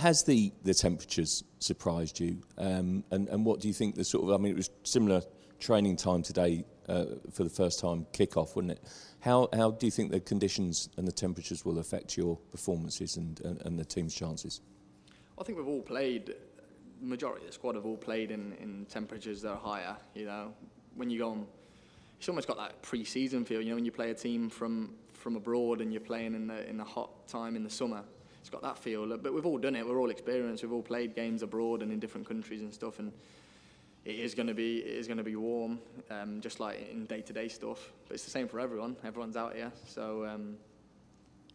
Has the, the temperatures surprised you? Um, and, and what do you think the sort of, I mean, it was similar training time today uh, for the first time kickoff, wasn't it? How, how do you think the conditions and the temperatures will affect your performances and, and, and the team's chances? I think we've all played, majority of the squad have all played in, in temperatures that are higher. You know, when you go on, it's almost got that pre-season feel. You know, when you play a team from, from abroad and you're playing in the in the hot time in the summer, it's got that feel. But we've all done it. We're all experienced. We've all played games abroad and in different countries and stuff. And it is going to be it is going to be warm, um, just like in day-to-day stuff. But it's the same for everyone. Everyone's out here, so. Um,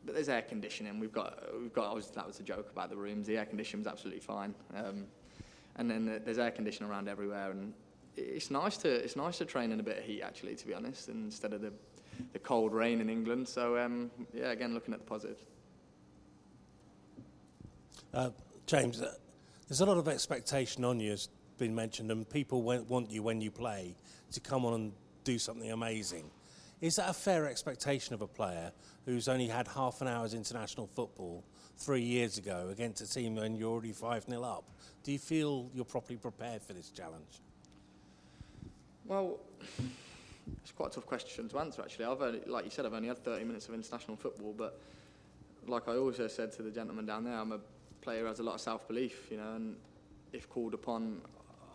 but there's air conditioning. We've got we've got. Was, that was a joke about the rooms. The air conditioning was absolutely fine. Um, and then there's air conditioning around everywhere, and it's nice to it's nice to train in a bit of heat actually, to be honest, instead of the the cold rain in England. So um, yeah, again, looking at the positives. Uh, James, uh, there's a lot of expectation on you, as been mentioned, and people want you when you play to come on and do something amazing. Is that a fair expectation of a player who's only had half an hour's international football three years ago against a team when you're already 5 0 up? Do you feel you're properly prepared for this challenge? Well, it's quite a tough question to answer, actually. I've only, like you said, I've only had 30 minutes of international football, but like I also said to the gentleman down there, I'm a player has a lot of self-belief, you know, and if called upon,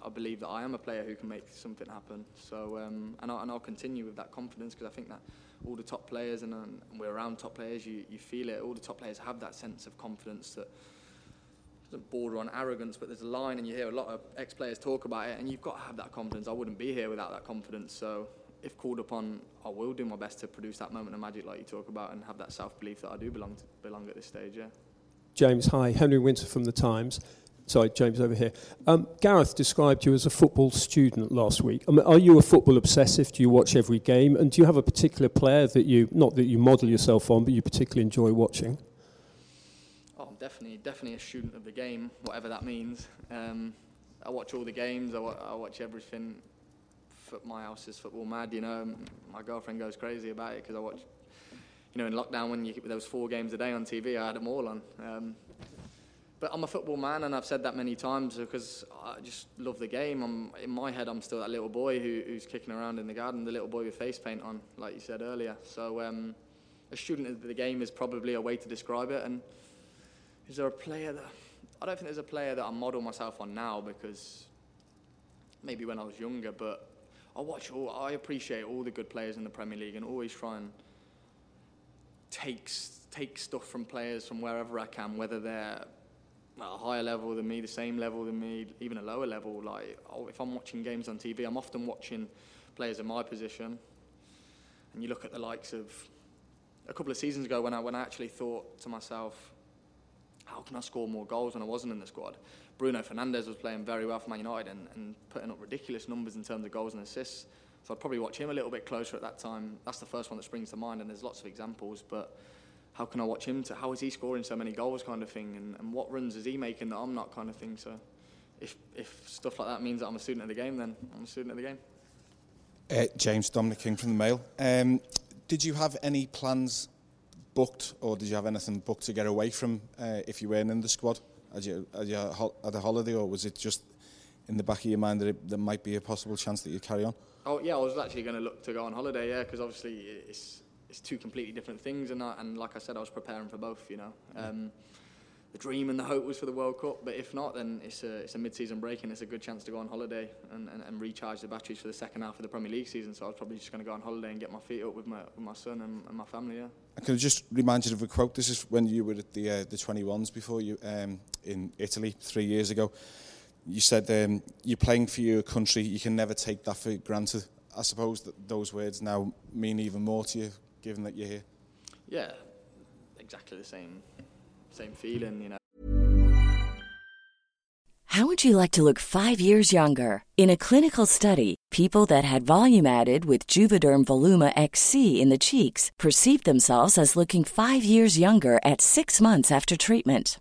I believe that I am a player who can make something happen. So, um, and, I'll, and I'll continue with that confidence because I think that all the top players, and, and we're around top players, you, you feel it, all the top players have that sense of confidence that doesn't border on arrogance, but there's a line, and you hear a lot of ex-players talk about it, and you've got to have that confidence. I wouldn't be here without that confidence. So, if called upon, I will do my best to produce that moment of magic, like you talk about, and have that self-belief that I do belong to, belong at this stage. Yeah. James, hi. Henry Winter from the Times. Sorry, James over here. Um, Gareth described you as a football student last week. I mean, are you a football obsessive? Do you watch every game? And do you have a particular player that you, not that you model yourself on, but you particularly enjoy watching? Oh, I'm definitely, definitely a student of the game, whatever that means. Um, I watch all the games. I, wa- I watch everything. My house is football mad. You know, my girlfriend goes crazy about it because I watch. You know, in lockdown when you there was four games a day on TV, I had them all on. Um, but I'm a football man, and I've said that many times because I just love the game. I'm in my head, I'm still that little boy who, who's kicking around in the garden, the little boy with face paint on, like you said earlier. So, um, a student of the game is probably a way to describe it. And is there a player that I don't think there's a player that I model myself on now because maybe when I was younger, but I watch all, I appreciate all the good players in the Premier League and always try and take, take stuff from players from wherever I can, whether they're at a higher level than me, the same level than me, even a lower level. Like, oh, if I'm watching games on TV, I'm often watching players in my position. And you look at the likes of a couple of seasons ago when I, when I actually thought to myself, how can I score more goals when I wasn't in the squad? Bruno Fernandes was playing very well for Man United and, and putting up ridiculous numbers in terms of goals and assists. So I'd probably watch him a little bit closer at that time. That's the first one that springs to mind, and there's lots of examples. But how can I watch him? To, how is he scoring so many goals, kind of thing, and, and what runs is he making that I'm not, kind of thing. So if if stuff like that means that I'm a student of the game, then I'm a student of the game. Uh, James Dominic King from the Mail. Um, did you have any plans booked, or did you have anything booked to get away from uh, if you weren't in the squad? Had you, had you had a holiday, or was it just in the back of your mind that it, there might be a possible chance that you carry on? Oh yeah, I was actually going to look to go on holiday, yeah, because obviously it's it's two completely different things, and I, and like I said, I was preparing for both, you know. Um, the dream and the hope was for the World Cup, but if not, then it's a it's a mid-season break and it's a good chance to go on holiday and, and, and recharge the batteries for the second half of the Premier League season. So I was probably just going to go on holiday and get my feet up with my with my son and, and my family. Yeah. I can just remind you of a quote. This is when you were at the uh, the 21s before you um, in Italy three years ago. You said um, you're playing for your country. You can never take that for granted. I suppose that those words now mean even more to you, given that you're here. Yeah, exactly the same same feeling, you know. How would you like to look five years younger? In a clinical study, people that had volume added with Juvederm Voluma XC in the cheeks perceived themselves as looking five years younger at six months after treatment.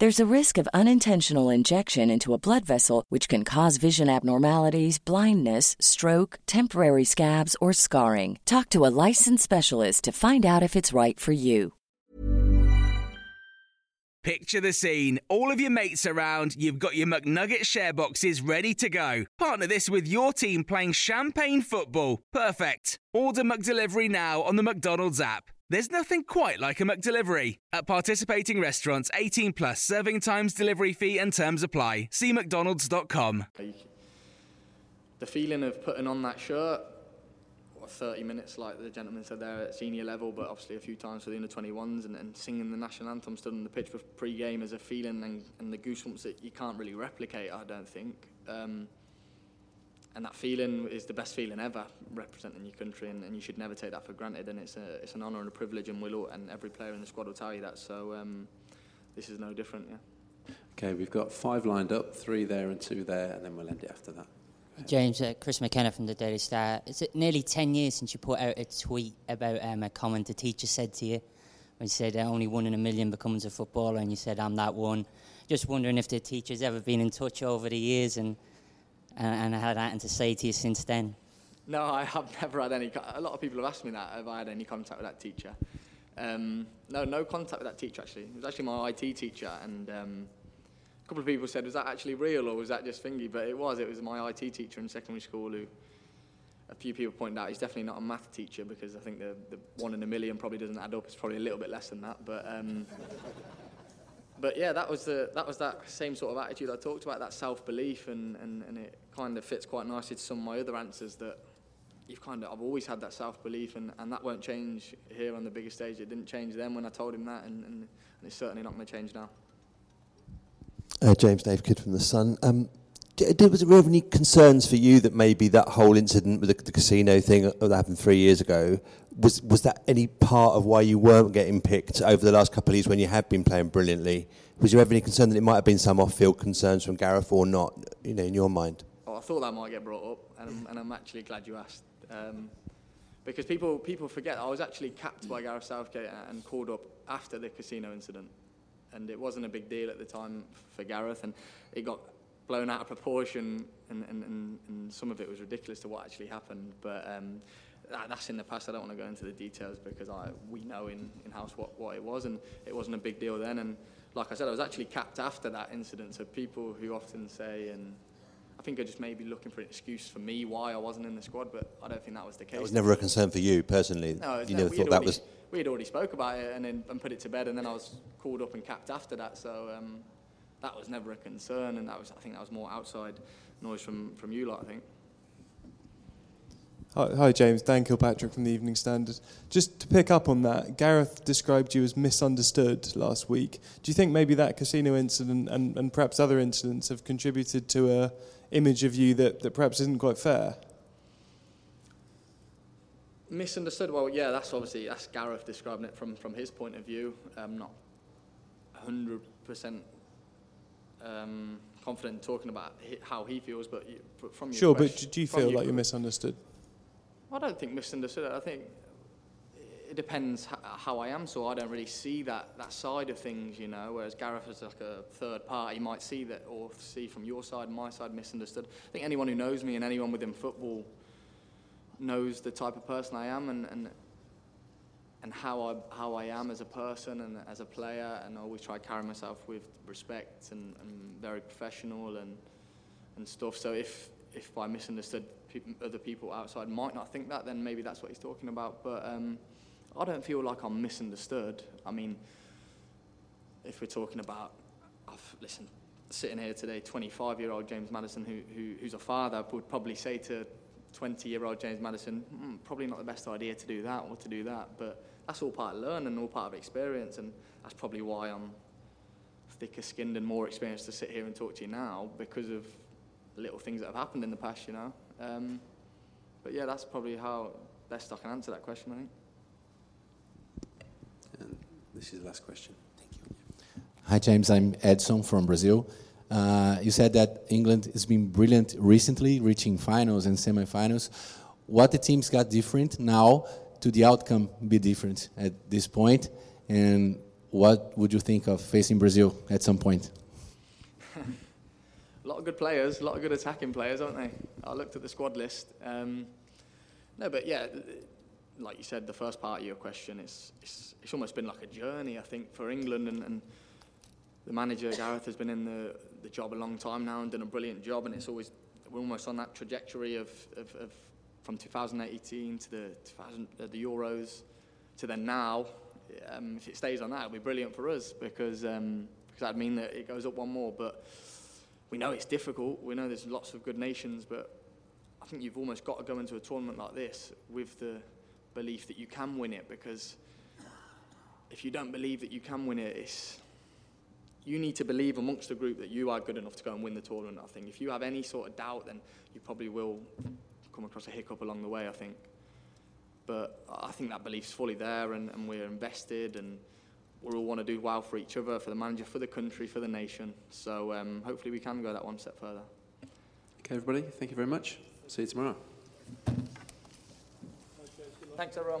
There's a risk of unintentional injection into a blood vessel, which can cause vision abnormalities, blindness, stroke, temporary scabs, or scarring. Talk to a licensed specialist to find out if it's right for you. Picture the scene. All of your mates around, you've got your McNugget share boxes ready to go. Partner this with your team playing champagne football. Perfect. Order McDelivery now on the McDonald's app. There's nothing quite like a McDelivery. At participating restaurants, 18 plus serving times, delivery fee, and terms apply. See McDonald's.com. The feeling of putting on that shirt, what, 30 minutes, like the gentleman said there, at senior level, but obviously a few times for the under 21s, and, and singing the national anthem stood on the pitch for pre game as a feeling and, and the goosebumps that you can't really replicate, I don't think. Um, and that feeling is the best feeling ever, representing your country, and, and you should never take that for granted. And it's a, it's an honour and a privilege, and we'll all, and every player in the squad will tell you that. So um, this is no different. Yeah. Okay, we've got five lined up, three there and two there, and then we'll end it after that. James, uh, Chris McKenna from the Daily Star. It's nearly 10 years since you put out a tweet about um, a comment a teacher said to you? When you said uh, only one in a million becomes a footballer, and you said, I'm that one. Just wondering if the teacher's ever been in touch over the years and and, and had anything to say to you since then? No, I have never had any. A lot of people have asked me that. Have I had any contact with that teacher? Um, no, no contact with that teacher actually. It was actually my IT teacher, and um, a couple of people said, "Was that actually real or was that just thingy?" But it was. It was my IT teacher in secondary school who. A few people pointed out he's definitely not a math teacher because I think the, the one in a million probably doesn't add up. It's probably a little bit less than that, but um, but yeah, that was the that was that same sort of attitude I talked about, that self belief, and, and, and it kind of fits quite nicely to some of my other answers that you've kind of I've always had that self belief, and, and that won't change here on the biggest stage. It didn't change then when I told him that, and, and, and it's certainly not going to change now. Uh, James Dave Kidd from the Sun. Um, was there any concerns for you that maybe that whole incident with the, the casino thing that happened three years ago was was that any part of why you weren't getting picked over the last couple of years when you had been playing brilliantly? Was there ever any concern that it might have been some off-field concerns from Gareth or not? You know, in your mind. Oh, I thought that might get brought up, and I'm, and I'm actually glad you asked. Um, because people people forget I was actually capped by Gareth Southgate and called up after the casino incident, and it wasn't a big deal at the time for Gareth, and it got blown out of proportion, and, and, and, and some of it was ridiculous to what actually happened. But um, that, that's in the past. I don't want to go into the details because I we know in in house what what it was, and it wasn't a big deal then. And like I said, I was actually capped after that incident. So people who often say and I think I just maybe looking for an excuse for me why I wasn't in the squad, but I don't think that was the case. It was never a concern for you personally. No, you no, never thought had that already, was. We had already spoke about it and then and put it to bed, and then I was called up and capped after that. So um, that was never a concern, and that was I think that was more outside noise from from you lot. I think. Hi, hi, James. Dan Kilpatrick from the Evening Standard. Just to pick up on that, Gareth described you as misunderstood last week. Do you think maybe that casino incident and, and perhaps other incidents have contributed to a image of you that, that perhaps isn't quite fair? Misunderstood. Well, yeah, that's obviously that's Gareth describing it from from his point of view. I'm not hundred percent um, confident in talking about how he feels, but from your Sure, but do you feel your like you're misunderstood? I don't think misunderstood. I think it depends how I am. So I don't really see that that side of things, you know. Whereas Gareth is like a third party, might see that or see from your side, my side, misunderstood. I think anyone who knows me and anyone within football knows the type of person I am and and and how I how I am as a person and as a player, and I always try to carry myself with respect and, and very professional and and stuff. So if if I misunderstood other people outside might not think that, then maybe that's what he's talking about. But um, I don't feel like I'm misunderstood. I mean, if we're talking about, I've, listen, sitting here today, 25-year-old James Maddison, who, who who's a father, would probably say to 20-year-old James Maddison, mm, probably not the best idea to do that or to do that. But that's all part of learning, all part of experience, and that's probably why I'm thicker skinned and more experienced to sit here and talk to you now because of little things that have happened in the past, you know. Um, but yeah, that's probably how best I can answer that question, I think. And this is the last question. Thank you. Hi, James. I'm Edson from Brazil. Uh, you said that England has been brilliant recently, reaching finals and semifinals. What the teams got different now to the outcome be different at this point? And what would you think of facing Brazil at some point? A lot of good players, a lot of good attacking players, aren't they? I looked at the squad list. Um, no, but yeah, like you said, the first part of your question is it's, it's almost been like a journey, I think, for England. And, and the manager, Gareth, has been in the, the job a long time now and done a brilliant job. And it's always, we're almost on that trajectory of, of, of from 2018 to the, 2000, uh, the Euros to then now. Um, if it stays on that, it'll be brilliant for us because, um, because that'd mean that it goes up one more. But we know it's difficult. We know there's lots of good nations, but I think you've almost got to go into a tournament like this with the belief that you can win it because if you don't believe that you can win it, it's you need to believe amongst the group that you are good enough to go and win the tournament. I think if you have any sort of doubt, then you probably will come across a hiccup along the way. I think, but I think that belief's fully there, and, and we're invested, and we all want to do well for each other, for the manager, for the country, for the nation. So um, hopefully we can go that one step further. Okay, everybody, thank you very much. See you tomorrow. Thanks, everyone.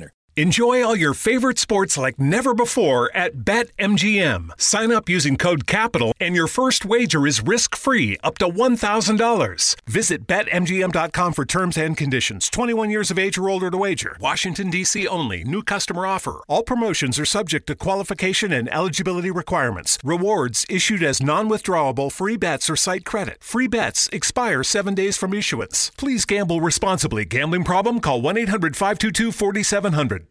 Enjoy all your favorite sports like never before at BetMGM. Sign up using code CAPITAL and your first wager is risk-free up to $1,000. Visit BetMGM.com for terms and conditions. 21 years of age or older to wager. Washington, D.C. only. New customer offer. All promotions are subject to qualification and eligibility requirements. Rewards issued as non-withdrawable free bets or site credit. Free bets expire seven days from issuance. Please gamble responsibly. Gambling problem? Call 1-800-522-4700.